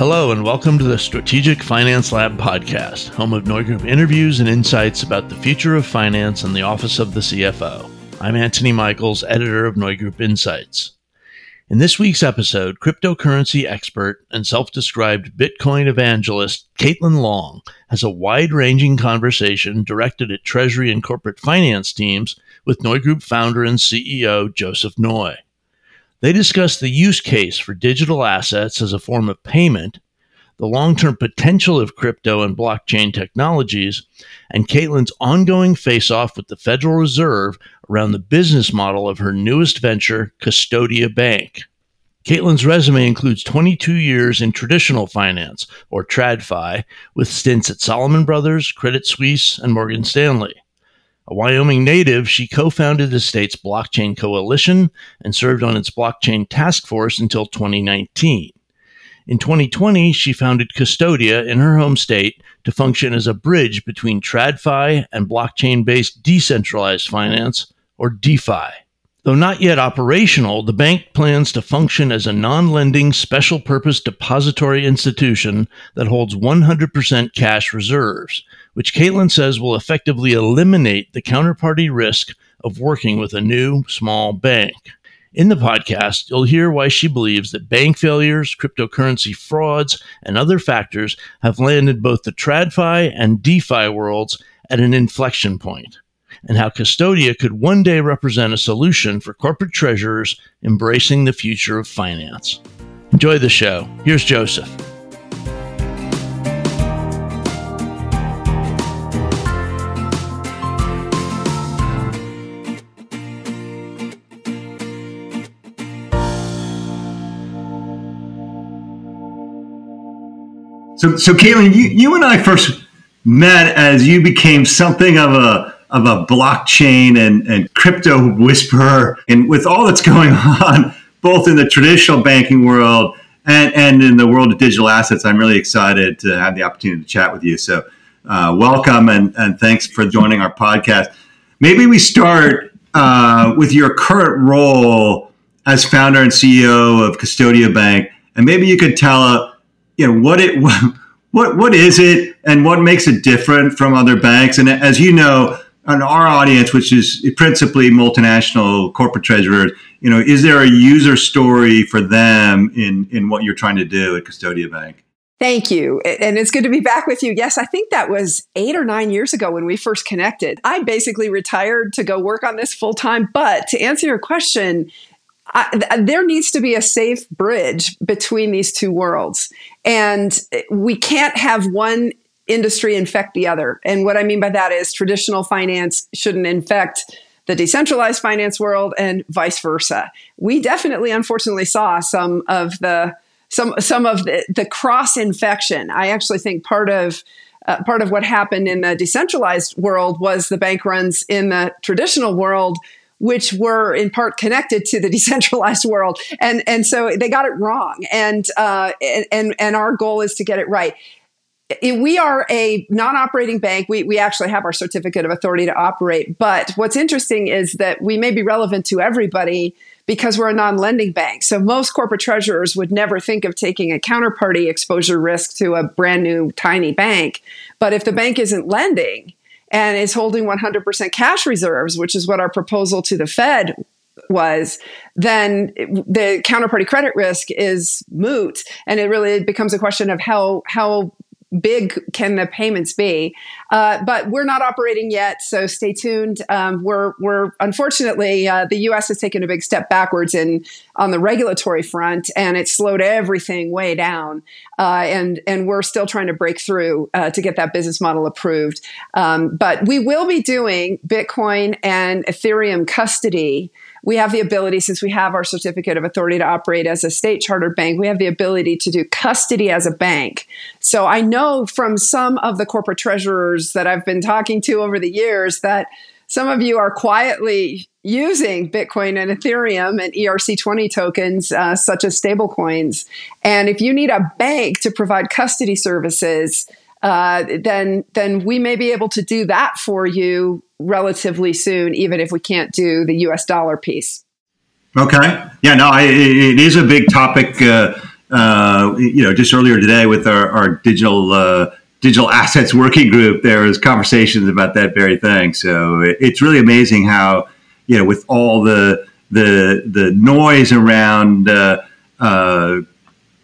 Hello, and welcome to the Strategic Finance Lab podcast, home of NeuGroup interviews and insights about the future of finance and the office of the CFO. I'm Anthony Michaels, editor of NeuGroup Insights. In this week's episode, cryptocurrency expert and self described Bitcoin evangelist Caitlin Long has a wide ranging conversation directed at Treasury and corporate finance teams with NeuGroup founder and CEO Joseph Neu. They discuss the use case for digital assets as a form of payment, the long term potential of crypto and blockchain technologies, and Caitlin's ongoing face off with the Federal Reserve around the business model of her newest venture, Custodia Bank. Caitlin's resume includes 22 years in traditional finance, or TradFi, with stints at Salomon Brothers, Credit Suisse, and Morgan Stanley. A Wyoming native, she co founded the state's blockchain coalition and served on its blockchain task force until 2019. In 2020, she founded Custodia in her home state to function as a bridge between TradFi and blockchain based decentralized finance, or DeFi. Though not yet operational, the bank plans to function as a non lending special purpose depository institution that holds 100% cash reserves, which Caitlin says will effectively eliminate the counterparty risk of working with a new small bank. In the podcast, you'll hear why she believes that bank failures, cryptocurrency frauds, and other factors have landed both the TradFi and DeFi worlds at an inflection point and how Custodia could one day represent a solution for corporate treasurers embracing the future of finance. Enjoy the show. Here's Joseph. So, so Caitlin, you, you and I first met as you became something of a of a blockchain and, and crypto whisperer. And with all that's going on, both in the traditional banking world and, and in the world of digital assets, I'm really excited to have the opportunity to chat with you. So, uh, welcome and, and thanks for joining our podcast. Maybe we start uh, with your current role as founder and CEO of Custodia Bank, and maybe you could tell uh, you know what it what what is it and what makes it different from other banks. And as you know, Uh, on our audience, which is principally multinational corporate treasurers, you know, is there a user story for them in in what you're trying to do at Custodia Bank? Thank you. And it's good to be back with you. Yes, I think that was eight or nine years ago when we first connected. I basically retired to go work on this full time. But to answer your question, I, there needs to be a safe bridge between these two worlds. And we can't have one industry infect the other. And what I mean by that is traditional finance shouldn't infect the decentralized finance world and vice versa. We definitely, unfortunately, saw some of the some some of the, the cross infection. I actually think part of uh, part of what happened in the decentralized world was the bank runs in the traditional world which were in part connected to the decentralized world. And, and so they got it wrong. And, uh, and, and our goal is to get it right we are a non-operating bank. We, we actually have our certificate of authority to operate. But what's interesting is that we may be relevant to everybody because we're a non-lending bank. So most corporate treasurers would never think of taking a counterparty exposure risk to a brand new tiny bank. But if the bank isn't lending and is holding 100% cash reserves, which is what our proposal to the Fed was, then the counterparty credit risk is moot, and it really becomes a question of how how big can the payments be? Uh, but we're not operating yet, so stay tuned. Um, we're we're unfortunately uh, the U.S. has taken a big step backwards in on the regulatory front, and it slowed everything way down. Uh, and and we're still trying to break through uh, to get that business model approved. Um, but we will be doing Bitcoin and Ethereum custody we have the ability, since we have our certificate of authority to operate as a state chartered bank, we have the ability to do custody as a bank. So I know from some of the corporate treasurers that I've been talking to over the years that some of you are quietly using Bitcoin and Ethereum and ERC20 tokens, uh, such as stablecoins. And if you need a bank to provide custody services, uh, then then we may be able to do that for you relatively soon, even if we can't do the U.S. dollar piece. Okay. Yeah. No. I, it is a big topic uh, uh, you know, just earlier today with our, our digital uh, digital assets working group, there was conversations about that very thing. So it's really amazing how you know with all the the the noise around uh, uh,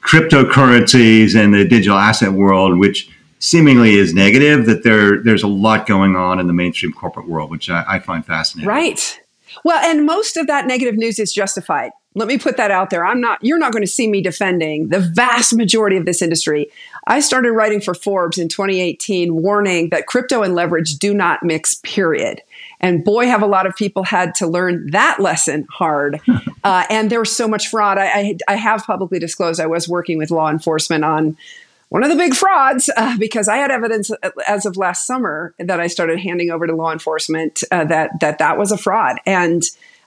cryptocurrencies and the digital asset world, which seemingly is negative, that there there's a lot going on in the mainstream corporate world, which I, I find fascinating. Right. Well, and most of that negative news is justified. Let me put that out there. I'm not, you're not going to see me defending the vast majority of this industry. I started writing for Forbes in 2018, warning that crypto and leverage do not mix, period. And boy, have a lot of people had to learn that lesson hard. uh, and there was so much fraud. I, I, I, have publicly disclosed I was working with law enforcement on one of the big frauds uh, because I had evidence uh, as of last summer that I started handing over to law enforcement uh, that that that was a fraud. And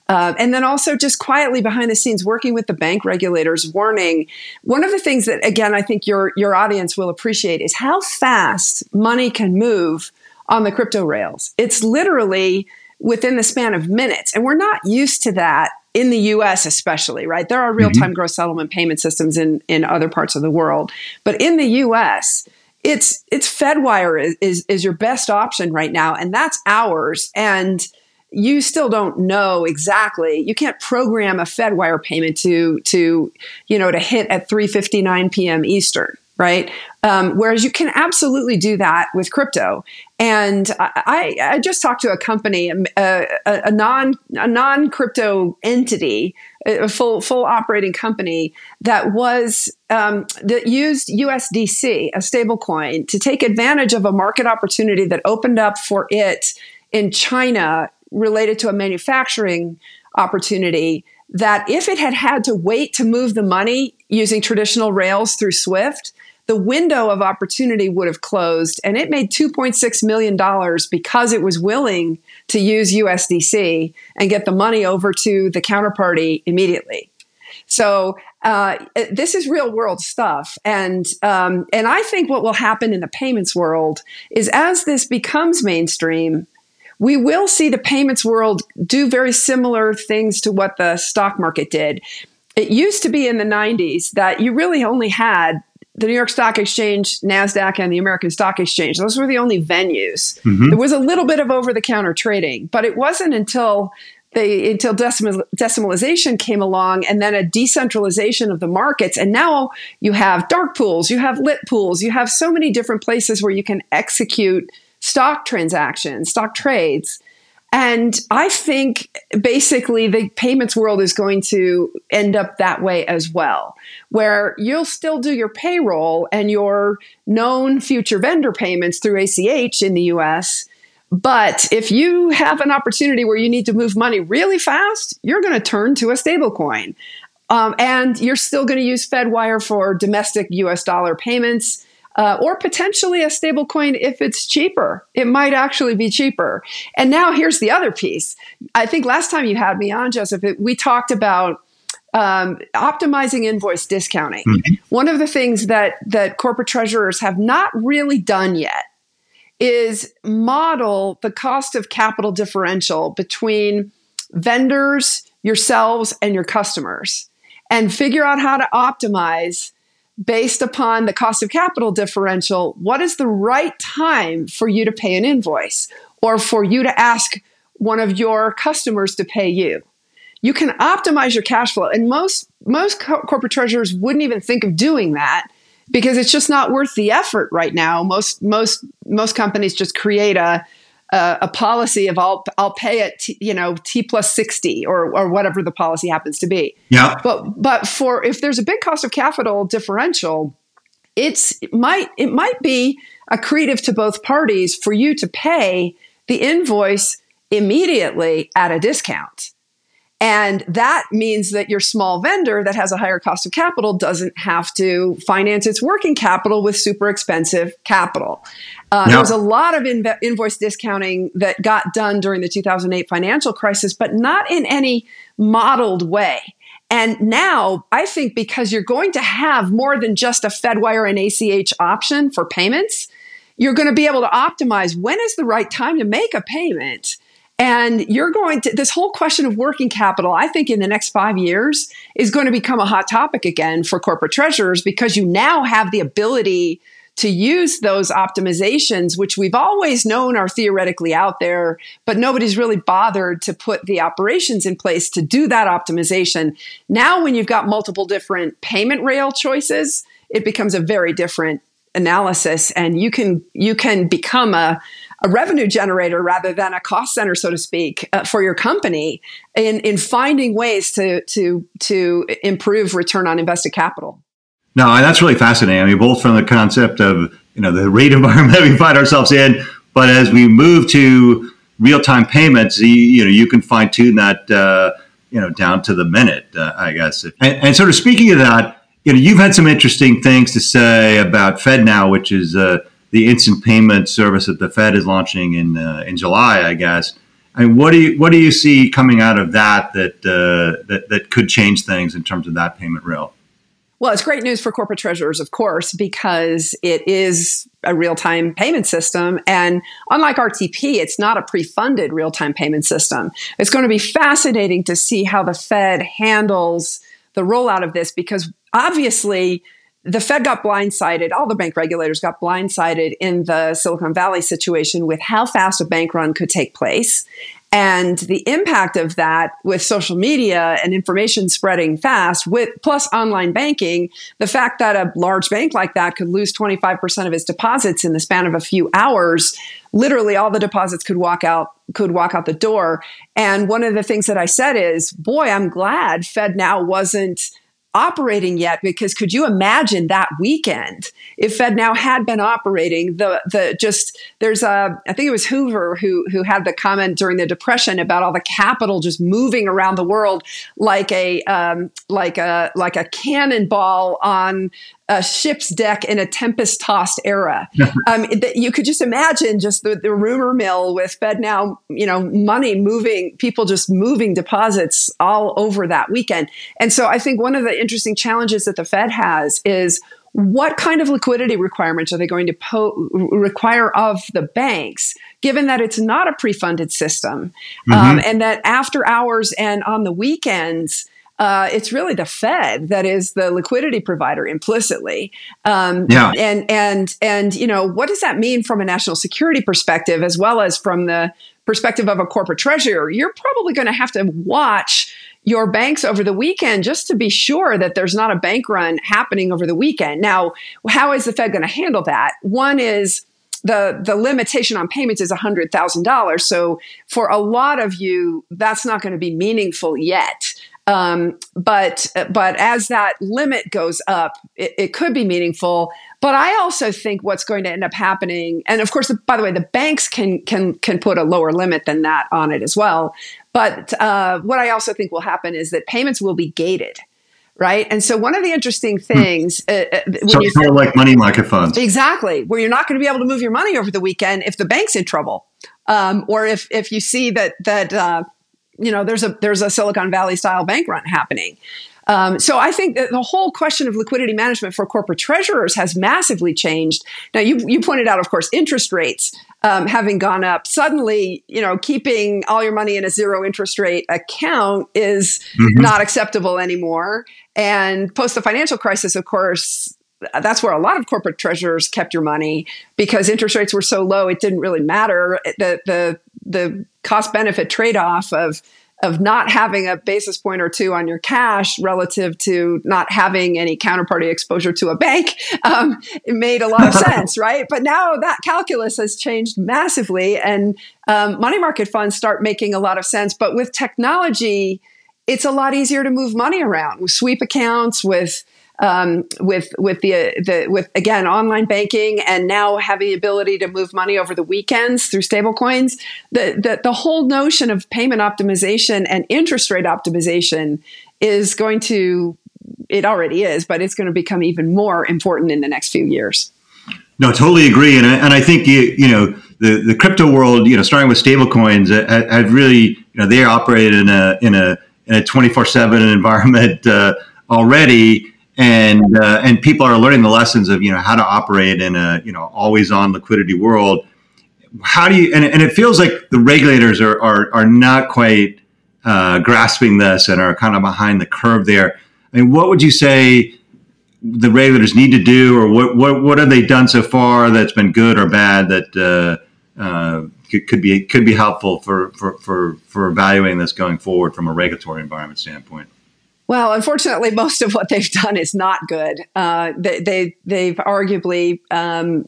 uh, and then also just quietly behind the scenes working with the bank regulators warning. One of the things that again i think your your audience will appreciate is how fast money can move on the crypto rails. It's literally within the span of minutes. And we're not used to that in the us especially right there are real-time mm-hmm. gross settlement payment systems in in other parts of the world but in the us it's it's fedwire is, is, is your best option right now and that's ours and you still don't know exactly. You can't program a Fedwire payment to to you know to hit at 3:59 p.m. Eastern, right? Um, whereas you can absolutely do that with crypto. And I, I just talked to a company, um, a, a, a non a non crypto entity, a full full operating company that was um, that used USDC, a stablecoin, to take advantage of a market opportunity that opened up for it in China related to a manufacturing opportunity that if it had had to wait to move the money using traditional rails through Swift, the window of opportunity would have closed and it made $2.6 million because it was willing to use USDC and get the money over to the counterparty immediately. So uh, this is real world stuff, and um, and I think what will happen in the payments world is as this becomes mainstream, we will see the payments world do very similar things to what the stock market did. It used to be in the 90s that you really only had the New York Stock Exchange, NASDAQ, and the American Stock Exchange. Those were the only venues. Mm-hmm. There was a little bit of over the counter trading, but it wasn't until they, until decimal, decimalization came along and then a decentralization of the markets. And now you have dark pools, you have lit pools, you have so many different places where you can execute stock transactions, stock trades. And I think basically the payments world is going to end up that way as well, where you'll still do your payroll and your known future vendor payments through ACH in the US. But if you have an opportunity where you need to move money really fast, you're going to turn to a stablecoin. Um, and you're still going to use FedWire for domestic US dollar payments uh, or potentially a stablecoin if it's cheaper. It might actually be cheaper. And now here's the other piece. I think last time you had me on, Joseph, it, we talked about um, optimizing invoice discounting. Mm-hmm. One of the things that that corporate treasurers have not really done yet is model the cost of capital differential between vendors, yourselves, and your customers, and figure out how to optimize based upon the cost of capital differential, what is the right time for you to pay an invoice or for you to ask one of your customers to pay you? You can optimize your cash flow. And most, most co- corporate treasurers wouldn't even think of doing that because it's just not worth the effort right now. Most, most, most companies just create a, uh, a policy of I'll I'll pay it t, you know T plus 60 or or whatever the policy happens to be. Yeah. But but for if there's a big cost of capital differential, it's it might it might be accretive to both parties for you to pay the invoice immediately at a discount. And that means that your small vendor that has a higher cost of capital doesn't have to finance its working capital with super expensive capital. Uh, There was a lot of inv- invoice discounting that got done during the 2008 financial crisis, but not in any modeled way. And now I think because you're going to have more than just a Fedwire and ACH option for payments, you're going to be able to optimize when is the right time to make a payment And you're going to, this whole question of working capital, I think in the next five years is going to become a hot topic again for corporate treasurers because you now have the ability to use those optimizations, which we've always known are theoretically out there, but nobody's really bothered to put the operations in place to do that optimization. Now, when you've got multiple different payment rail choices, it becomes a very different analysis and you can you can become a, a revenue generator rather than a cost center so to speak uh, for your company in in finding ways to to to improve return on invested capital no, that's really fascinating. I mean, both from the concept of you know the rate environment we find ourselves in, but as we move to real time payments, you, you, know you can fine tune that uh, you know down to the minute, uh, I guess. And, and, sort of speaking of that, you know, you've had some interesting things to say about FedNow, which is uh, the instant payment service that the Fed is launching in uh, in July, I guess. I mean, what do you what do you see coming out of that that uh, that that could change things in terms of that payment rail? Well, it's great news for corporate treasurers, of course, because it is a real time payment system. And unlike RTP, it's not a pre funded real time payment system. It's going to be fascinating to see how the Fed handles the rollout of this because obviously, the Fed got blindsided, all the bank regulators got blindsided in the Silicon Valley situation with how fast a bank run could take place. And the impact of that with social media and information spreading fast with plus online banking the fact that a large bank like that could lose 25% of its deposits in the span of a few hours literally all the deposits could walk out could walk out the door. And one of the things that i said is boy i'm glad FedNow wasn't operating yet because could you imagine that weekend if FedNow had been operating? The the just there's a I think it was Hoover who who had the comment during the depression about all the capital just moving around the world like a um, like a like a cannonball on a ship's deck in a tempest tossed era. um, you could just imagine just the, the rumor mill with FedNow, you know, money moving, people just moving deposits all over that weekend. And so I think one of the interesting challenges that the Fed has is what kind of liquidity requirements are they going to po- require of the banks, given that it's not a pre funded system mm-hmm. um, and that after hours and on the weekends, uh, it's really the Fed that is the liquidity provider implicitly. Um, yeah. And and and you know what does that mean from a national security perspective, as well as from the perspective of a corporate treasurer? You're probably going to have to watch your banks over the weekend just to be sure that there's not a bank run happening over the weekend. Now, how is the Fed going to handle that? One is the the limitation on payments is $100,000. So for a lot of you that's not going to be meaningful yet. Um, but but as that limit goes up, it, it, could be meaningful. But I also think what's going to end up happening, and of course, by the way, the banks can can can put a lower limit than that on it as well. But uh, what I also think will happen is that payments will be gated right? And so one of the interesting hmm. things, uh, uh, so it's sort like money market funds, exactly, where you're not going to be able to move your money over the weekend if the bank's in trouble, um, or if if you see that that uh, you know there's a there's a Silicon Valley style bank run happening. Um, so I think that the whole question of liquidity management for corporate treasurers has massively changed. Now you you pointed out, of course, interest rates um, having gone up. Suddenly, you know, keeping all your money in a zero interest rate account is mm-hmm. not acceptable anymore. And post the financial crisis, of course, that's where a lot of corporate treasurers kept your money because interest rates were so low it didn't really matter the the the cost benefit trade off of of not having a basis point or two on your cash relative to not having any counterparty exposure to a bank um, it made a lot of sense right? But now that calculus has changed massively and um, money market funds start making a lot of sense. But with technology it's a lot easier to move money around. With sweep accounts with um, with with the the with again online banking and now having the ability to move money over the weekends through stablecoins. The, the the whole notion of payment optimization and interest rate optimization is going to it already is, but it's going to become even more important in the next few years. No, totally agree, and I, and I think you you know the, the crypto world, you know, starting with stablecoins, have really you know they operate in a in a in a twenty four seven environment uh, already, and uh, and people are learning the lessons of you know how to operate in a you know always on liquidity world. how do you? And, and it feels like the regulators are are, are not quite uh, grasping this and are kind of behind the curve there. I mean, what would you say the regulators need to do, or what what what have they done so far that's been good or bad that uh, uh, could, could be could be helpful for, for for for evaluating this going forward from a regulatory environment standpoint? Well, unfortunately, most of what they've done is not good. Uh, they, they they've arguably, um,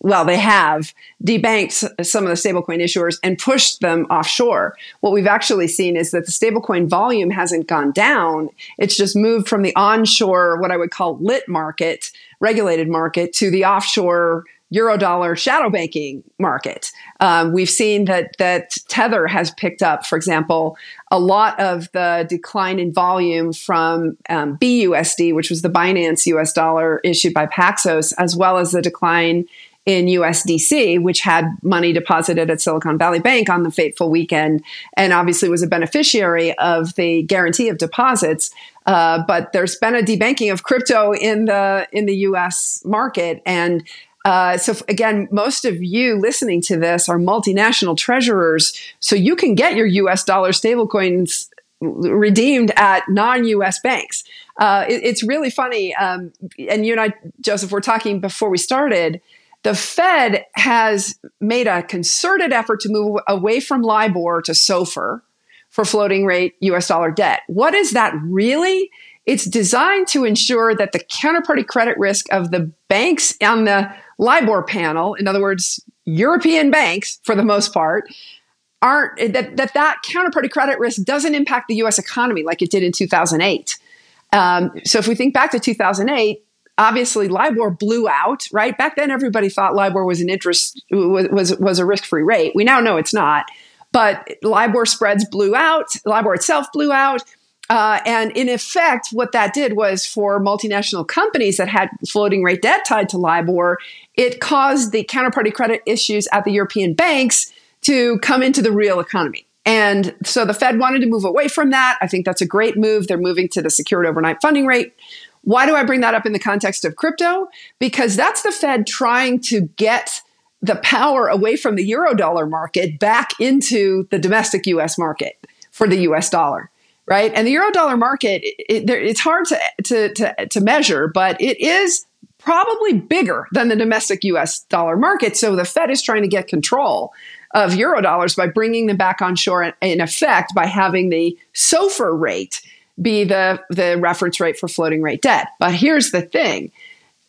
well, they have debanked some of the stablecoin issuers and pushed them offshore. What we've actually seen is that the stablecoin volume hasn't gone down; it's just moved from the onshore, what I would call lit market, regulated market, to the offshore eurodollar shadow banking market. Um, we've seen that that Tether has picked up, for example, a lot of the decline in volume from um, BUSD, which was the Binance US dollar issued by Paxos, as well as the decline in USDC, which had money deposited at Silicon Valley Bank on the fateful weekend, and obviously was a beneficiary of the guarantee of deposits. Uh, but there's been a debanking of crypto in the in the U.S. market, and uh, so again, most of you listening to this are multinational treasurers, so you can get your U.S. dollar stablecoins redeemed at non-U.S. banks. Uh, it, it's really funny, um, and you and I, Joseph, were talking before we started. The Fed has made a concerted effort to move away from LIBOR to SOFR for floating rate U.S. dollar debt. What is that really? It's designed to ensure that the counterparty credit risk of the banks on the LIBOR panel, in other words, European banks for the most part, aren't that that, that counterparty credit risk doesn't impact the US economy like it did in 2008. Um, so if we think back to 2008, obviously LIBOR blew out, right? Back then everybody thought LIBOR was an interest was was, was a risk-free rate. We now know it's not. But LIBOR spreads blew out, LIBOR itself blew out. Uh, and in effect, what that did was for multinational companies that had floating rate debt tied to LIBOR, it caused the counterparty credit issues at the European banks to come into the real economy. And so the Fed wanted to move away from that. I think that's a great move. They're moving to the secured overnight funding rate. Why do I bring that up in the context of crypto? Because that's the Fed trying to get the power away from the eurodollar market back into the domestic US market for the US dollar right? And the euro dollar market, it, it, it's hard to, to, to, to measure, but it is probably bigger than the domestic US dollar market. So the Fed is trying to get control of euro dollars by bringing them back onshore in effect by having the SOFR rate be the, the reference rate for floating rate debt. But here's the thing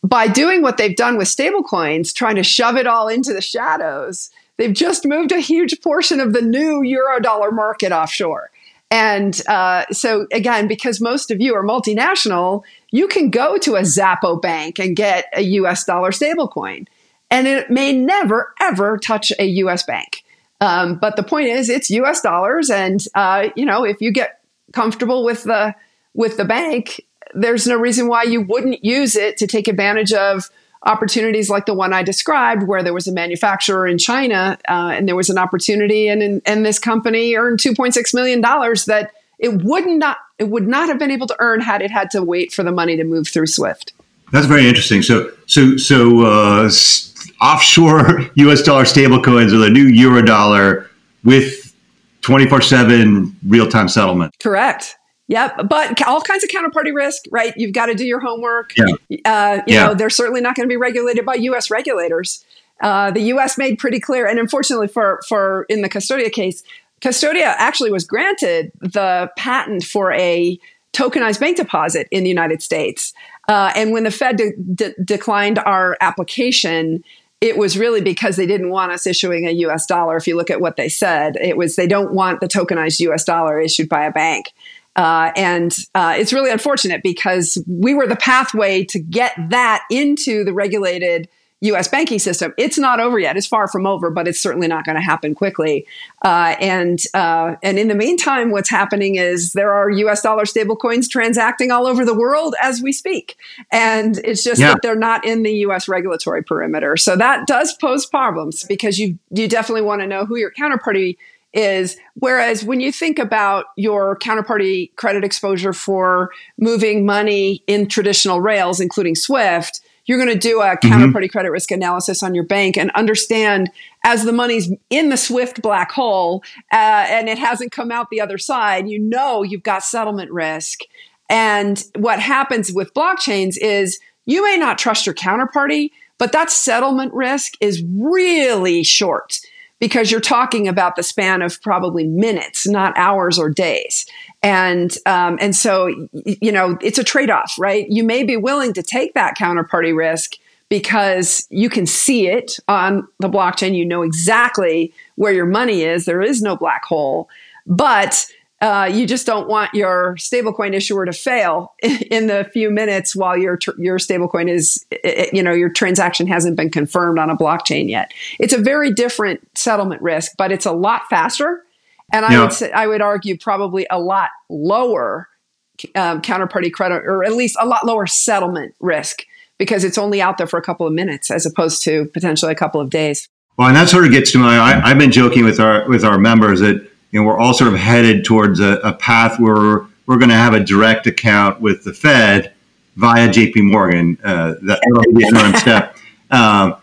by doing what they've done with stablecoins, trying to shove it all into the shadows, they've just moved a huge portion of the new euro dollar market offshore. And uh, so, again, because most of you are multinational, you can go to a Xapo bank and get a US dollar stablecoin. And it may never, ever touch a US bank. Um, but the point is, it's US dollars. And, uh, you know, if you get comfortable with the, with the bank, there's no reason why you wouldn't use it to take advantage of opportunities like the one I described, where there was a manufacturer in China uh, and there was an opportunity, and, and this company earned two point six million dollars that it would not it would not have been able to earn had it had to wait for the money to move through SWIFT. That's very interesting. So so so uh, offshore U.S. dollar stablecoins are the new euro dollar with twenty four seven real time settlement. Correct. Yep, but all kinds of counterparty risk, right? You've got to do your homework. Yeah. Uh, you yeah. know, they're certainly not going to be regulated by U.S. regulators. Uh, the U.S. made pretty clear, and unfortunately for for in the Custodia case, Custodia actually was granted the patent for a tokenized bank deposit in the United States. Uh, and when the Fed de- de- declined our application, it was really because they didn't want us issuing a US dollar. If you look at what they said, it was they don't want the tokenized US dollar issued by a bank. Uh, and uh, it's really unfortunate because we were the pathway to get that into the regulated U.S. banking system. It's not over yet. It's far from over, but it's certainly not going to happen quickly. Uh, and uh, and in the meantime, what's happening is there are U.S. dollar stablecoins transacting all over the world as we speak, and it's just yeah. that they're not in the U.S. regulatory perimeter. So that does pose problems because you you definitely want to know who your counterparty is whereas when you think about your counterparty credit exposure for moving money in traditional rails, including SWIFT, you're going to do a mm-hmm. counterparty credit risk analysis on your bank and understand as the money's in the swift black hole uh, and it hasn't come out the other side, you know you've got settlement risk. And what happens with blockchains is you may not trust your counterparty, but that settlement risk is really short because you're talking about the span of probably minutes, not hours or days. And um, and so you know it's a trade off, right? You may be willing to take that counterparty risk because you can see it on the blockchain. You know exactly where your money is. There is no black hole, but uh, you just don't want your stablecoin issuer to fail in the few minutes while your your stablecoin is you know your transaction hasn't been confirmed on a blockchain yet. It's a very different settlement risk, but it's a lot faster, and I yeah. would say, I would argue probably a lot lower um, counterparty credit, or at least a lot lower settlement risk because it's only out there for a couple of minutes as opposed to potentially a couple of days. Well, and that sort of gets to my. I, I've been joking with our with our members that you know, we're all sort of headed towards a, a path where we're, we're going to have a direct account with the Fed via JP Morgan. Uh, that will be another step. Um,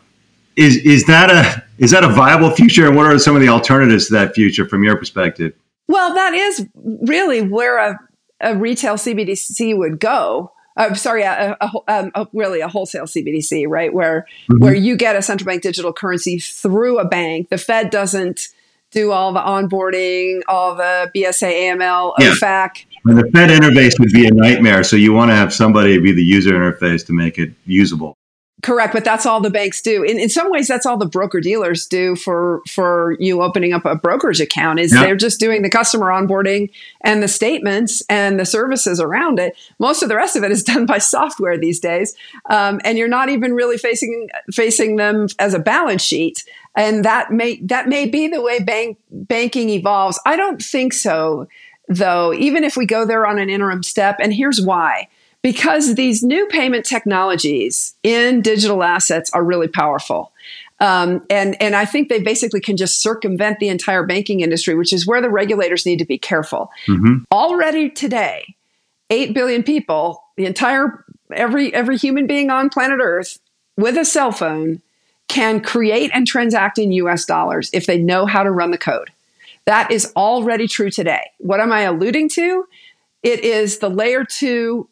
is, is that a is that a viable future, and what are some of the alternatives to that future from your perspective? Well, that is really where a, a retail CBDC would go. Uh, sorry, a, a, um, a, really a wholesale CBDC, right? Where mm-hmm. where you get a central bank digital currency through a bank. The Fed doesn't do all the onboarding, all the BSA, AML, yeah. OFAC. And the Fed interface would be a nightmare. So you want to have somebody be the user interface to make it usable. Correct, but that's all the banks do. In, in some ways, that's all the broker dealers do for for you opening up a brokerage account. Is they're just doing the customer onboarding and the statements and the services around it. Most of the rest of it is done by software these days, um, and you're not even really facing facing them as a balance sheet and that may that may be the way bank banking evolves. I don't think so, though. Even if we go there on an interim step, and here's why: because these new payment technologies in digital assets are really powerful. Um, and and I think they basically can just circumvent the entire banking industry, which is where the regulators need to be careful. Mm-hmm. Already today, eight billion people, the entire every every human being on planet Earth with a cell phone can create and transact in US dollars if they know how to run the code. That is already true today. What am I alluding to? It is the layer two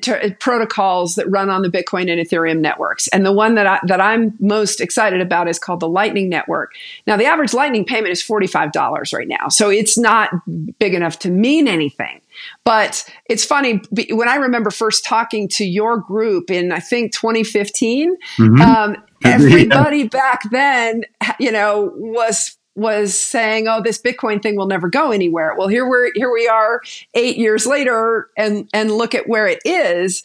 t- protocols that run on the Bitcoin and Ethereum networks. And the one that, I, that I'm most excited about is called the Lightning Network. Now, the average Lightning payment is $45 right now. So it's not big enough to mean anything. But it's funny when I remember first talking to your group in, I think, 2015, mm-hmm. um, everybody yeah. back then, you know, was was saying, "Oh, this Bitcoin thing will never go anywhere." Well, here we're here we are 8 years later and and look at where it is.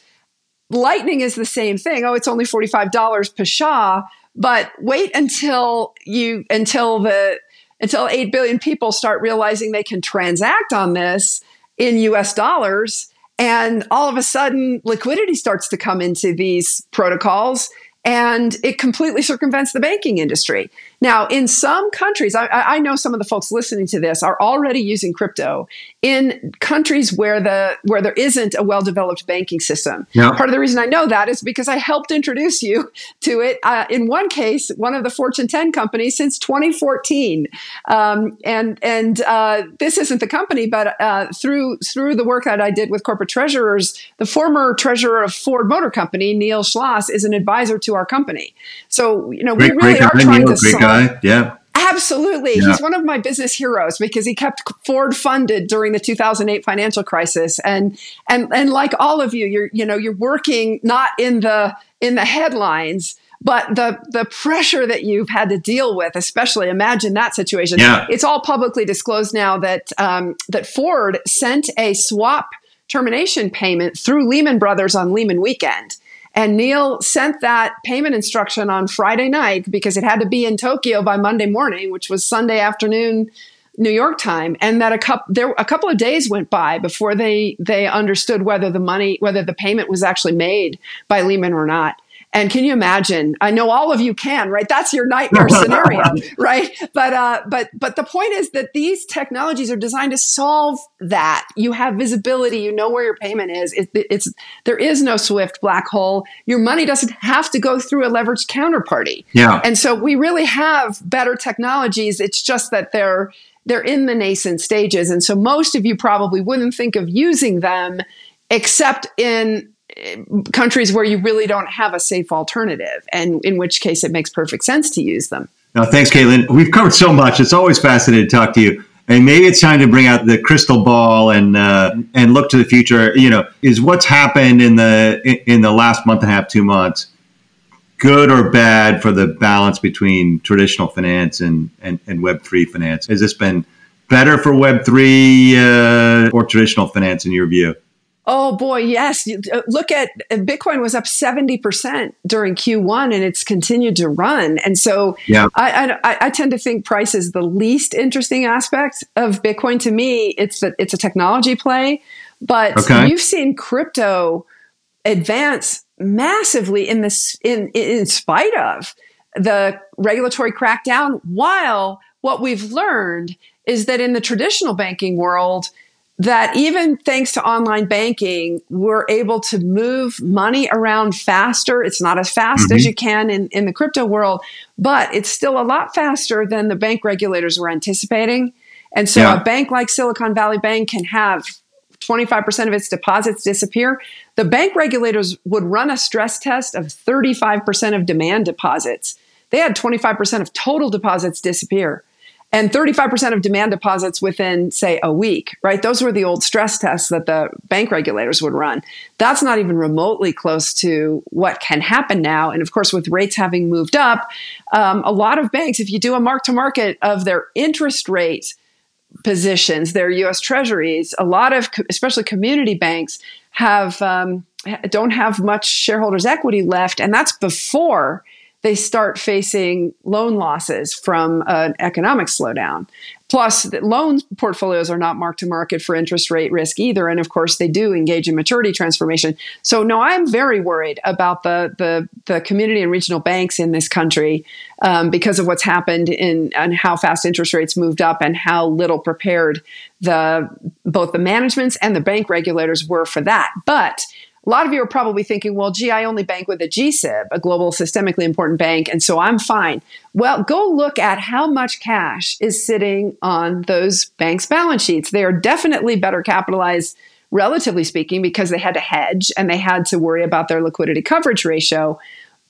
Lightning is the same thing. Oh, it's only $45 per SHA, but wait until you until the until 8 billion people start realizing they can transact on this in US dollars and all of a sudden liquidity starts to come into these protocols and it completely circumvents the banking industry. Now, in some countries, I, I, know some of the folks listening to this are already using crypto in countries where the where there isn't a well-developed banking system. Yeah. Part of the reason I know that is because I helped introduce you to it. Uh, in one case, one of the Fortune 10 companies since 2014, um, and and uh, this isn't the company, but uh, through through the work that I did with corporate treasurers, the former treasurer of Ford Motor Company, Neil Schloss, is an advisor to our company. So you know, great, we really are trying to solve guy. Yeah. Absolutely. Yeah. He's one of my business heroes because he kept Ford funded during the 2008 financial crisis. And, and, and like all of you, you're, you know, you're working not in the, in the headlines, but the, the pressure that you've had to deal with, especially imagine that situation. Yeah. It's all publicly disclosed now that, um, that Ford sent a swap termination payment through Lehman Brothers on Lehman weekend. And Neil sent that payment instruction on Friday night because it had to be in Tokyo by Monday morning, which was Sunday afternoon New York time, and that a couple there a couple of days went by before they they understood whether the money whether the payment was actually made by Lehman or not. And can you imagine? I know all of you can, right? That's your nightmare scenario, right? But uh, but but the point is that these technologies are designed to solve that. You have visibility. You know where your payment is. It, it's there is no swift black hole. Your money doesn't have to go through a leveraged counterparty. Yeah. And so we really have better technologies. It's just that they're they're in the nascent stages, and so most of you probably wouldn't think of using them except in countries where you really don't have a safe alternative, and in which case it makes perfect sense to use them. No, thanks, Caitlin. We've covered so much. It's always fascinating to talk to you. And maybe it's time to bring out the crystal ball and uh, and look to the future. You know, is what's happened in the in the last month and a half, two months, good or bad for the balance between traditional finance and and, and Web three finance? Has this been better for Web three uh, or traditional finance in your view? Oh boy, yes. Uh, look at uh, Bitcoin was up 70% during Q1 and it's continued to run. And so yeah. I, I, I, tend to think price is the least interesting aspect of Bitcoin to me. It's that it's a technology play, but okay. you've seen crypto advance massively in this in in spite of the regulatory crackdown while what we've learned is that in the traditional banking world that even thanks to online banking, we're able to move money around faster. It's not as fast mm-hmm. as you can in, in the crypto world, but it's still a lot faster than the bank regulators were anticipating. And so yeah. a bank like Silicon Valley Bank can have 25% of its deposits disappear. The bank regulators would run a stress test of 35% of demand deposits. They had 25% of total deposits disappear and 35% of demand deposits within, say, a week, right? Those were the old stress tests that the bank regulators would run. That's not even remotely close to what can happen now. And of course, with rates having moved up, um, a lot of banks, if you do a mark to market of their interest rate positions, their US treasuries, a lot of, especially community banks, have um, don't have much shareholders' equity left. And that's before they start facing loan losses from an economic slowdown. Plus, loan portfolios are not marked to market for interest rate risk either. And of course, they do engage in maturity transformation. So, no, I'm very worried about the, the, the community and regional banks in this country um, because of what's happened in and how fast interest rates moved up and how little prepared the both the managements and the bank regulators were for that. But a lot of you are probably thinking, well, gee, I only bank with a GSIB, a global systemically important bank, and so I'm fine. Well, go look at how much cash is sitting on those banks' balance sheets. They are definitely better capitalized, relatively speaking, because they had to hedge and they had to worry about their liquidity coverage ratio.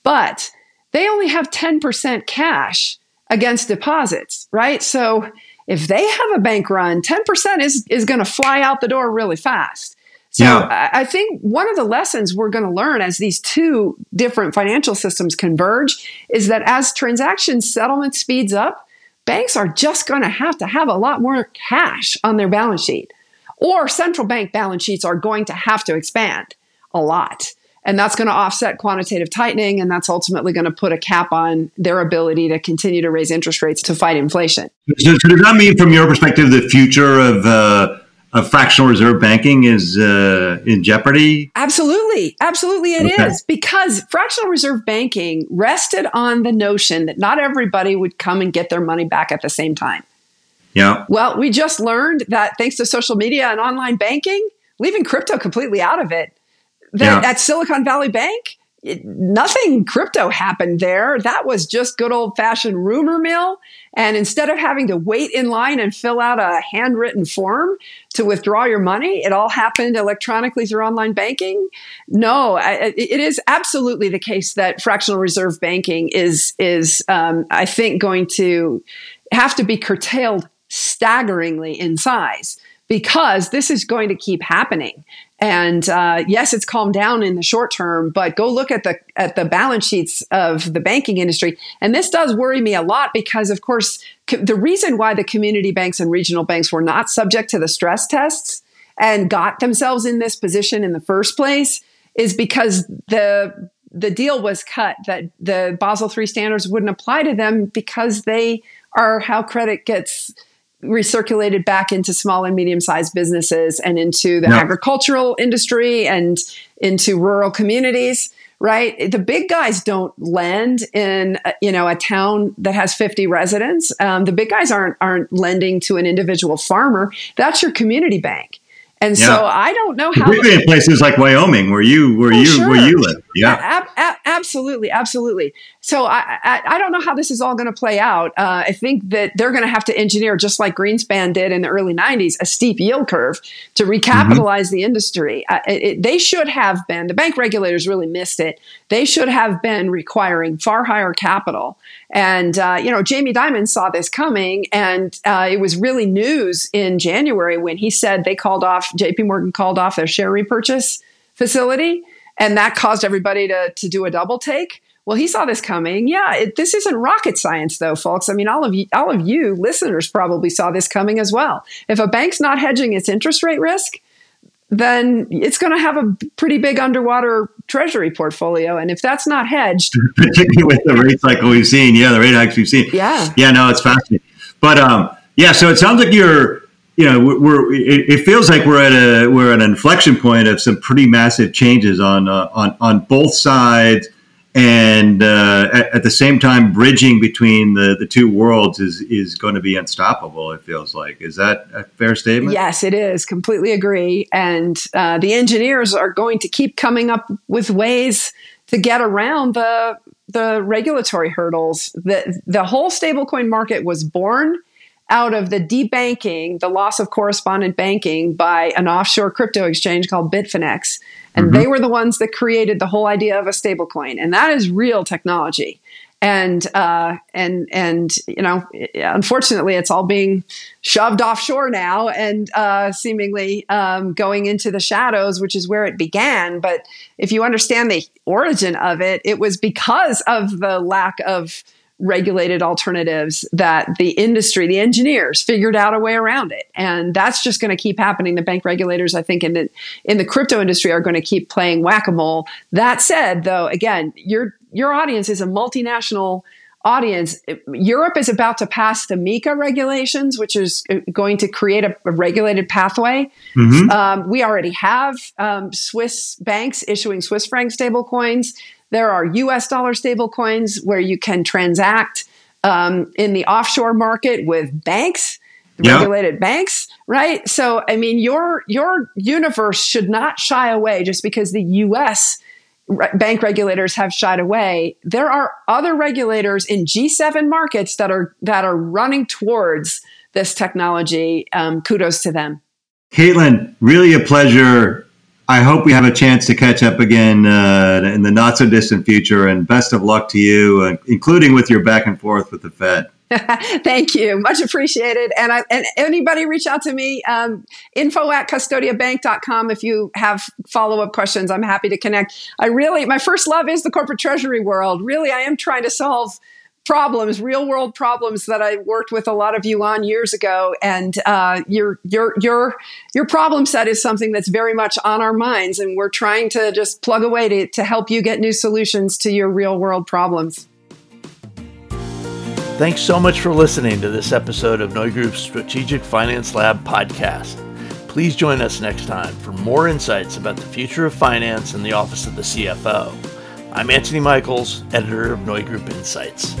But they only have 10% cash against deposits, right? So if they have a bank run, 10% is, is going to fly out the door really fast. So yeah. I think one of the lessons we're going to learn as these two different financial systems converge is that as transaction settlement speeds up, banks are just going to have to have a lot more cash on their balance sheet. Or central bank balance sheets are going to have to expand a lot. And that's going to offset quantitative tightening, and that's ultimately going to put a cap on their ability to continue to raise interest rates to fight inflation. So, so does that mean, from your perspective, the future of uh, of fractional reserve banking is uh, in jeopardy? Absolutely. Absolutely, it okay. is because fractional reserve banking rested on the notion that not everybody would come and get their money back at the same time. Yeah. Well, we just learned that thanks to social media and online banking, leaving crypto completely out of it, that yeah. at Silicon Valley Bank, it, nothing crypto happened there. That was just good old fashioned rumor mill. And instead of having to wait in line and fill out a handwritten form to withdraw your money, it all happened electronically through online banking. No, I, it is absolutely the case that fractional reserve banking is is um, I think going to have to be curtailed staggeringly in size because this is going to keep happening. And uh, yes, it's calmed down in the short term, but go look at the at the balance sheets of the banking industry, and this does worry me a lot because, of course, co- the reason why the community banks and regional banks were not subject to the stress tests and got themselves in this position in the first place is because the the deal was cut that the Basel III standards wouldn't apply to them because they are how credit gets recirculated back into small and medium sized businesses and into the agricultural industry and into rural communities right? The big guys don't lend in uh, you know a town that has 50 residents. Um, the big guys aren't aren't lending to an individual farmer. That's your community bank. And yeah. so I don't know how. We've in places like Wyoming, where you where oh, you sure. where you live. Yeah, a- a- absolutely, absolutely. So I, I, I don't know how this is all going to play out. Uh, I think that they're going to have to engineer, just like Greenspan did in the early '90s, a steep yield curve to recapitalize mm-hmm. the industry. Uh, it, they should have been. The bank regulators really missed it. They should have been requiring far higher capital and, uh, you know, Jamie Dimon saw this coming, and uh, it was really news in January when he said they called off, JP Morgan called off their share repurchase facility, and that caused everybody to, to do a double take. Well, he saw this coming. Yeah, it, this isn't rocket science, though, folks. I mean, all of you, all of you listeners probably saw this coming as well. If a bank's not hedging its interest rate risk, then it's going to have a pretty big underwater treasury portfolio. And if that's not hedged, particularly with the rate cycle we've seen, yeah, the rate hikes we've seen, yeah, yeah, no, it's fascinating. But um, yeah, so it sounds like you're, you know, we're, it, it, feels like we're at a we're at an inflection point of some pretty massive changes on uh, on on both sides and uh, at, at, the same time, bridging between the, the two worlds is is going to be unstoppable. It feels like is that a fair statement? Yes, it is. Completely agree. And uh, the engineers are going to keep coming up with ways to get around the the regulatory hurdles. The the whole stablecoin market was born out of the debanking, the loss of correspondent banking by an offshore crypto exchange called Bitfinex. And mm-hmm. they were the ones that created the whole idea of a stablecoin. And that is real technology. And uh, and and you know, unfortunately, it's all being shoved offshore now, and uh, seemingly um, going into the shadows, which is where it began. But if you understand the origin of it, it was because of the lack of regulated alternatives that the industry, the engineers figured out a way around it. And that's just going to keep happening. The bank regulators, I think, in the, in the crypto industry are going to keep playing whack-a-mole. That said, though, again, your, your audience is a multinational audience. Europe is about to pass the MiCA regulations, which is going to create a, a regulated pathway. Mm-hmm. Um, we already have um, Swiss banks issuing Swiss franc stablecoins. There are US dollar stablecoins where you can transact um, in the offshore market with banks, regulated banks, right? So, I mean, your your universe should not shy away just because the US bank regulators have shied away. There are other regulators in G7 markets that are that are running towards this technology. Um, kudos to them. Caitlin, really a pleasure I hope we have a chance to catch up again uh, in the not so distant future. And best of luck to you, uh, including with your back and forth with the Fed. Thank you. Much appreciated. And, I, and anybody reach out to me, um, info at custodiabank.com. If you have follow up questions, I'm happy to connect. I really, my first love is the corporate treasury world. Really, I am trying to solve problems, real world problems that I worked with a lot of you on years ago. And uh, your your your your problem set is something that's very much on our minds, and we're trying to just plug away to, to help you get new solutions to your real world problems. Thanks so much for listening to this episode of NeuGroup's Strategic Finance Lab podcast. Please join us next time for more insights about the future of finance in the office of the CFO. I'm Anthony Michaels, editor of NeuGroup Insights.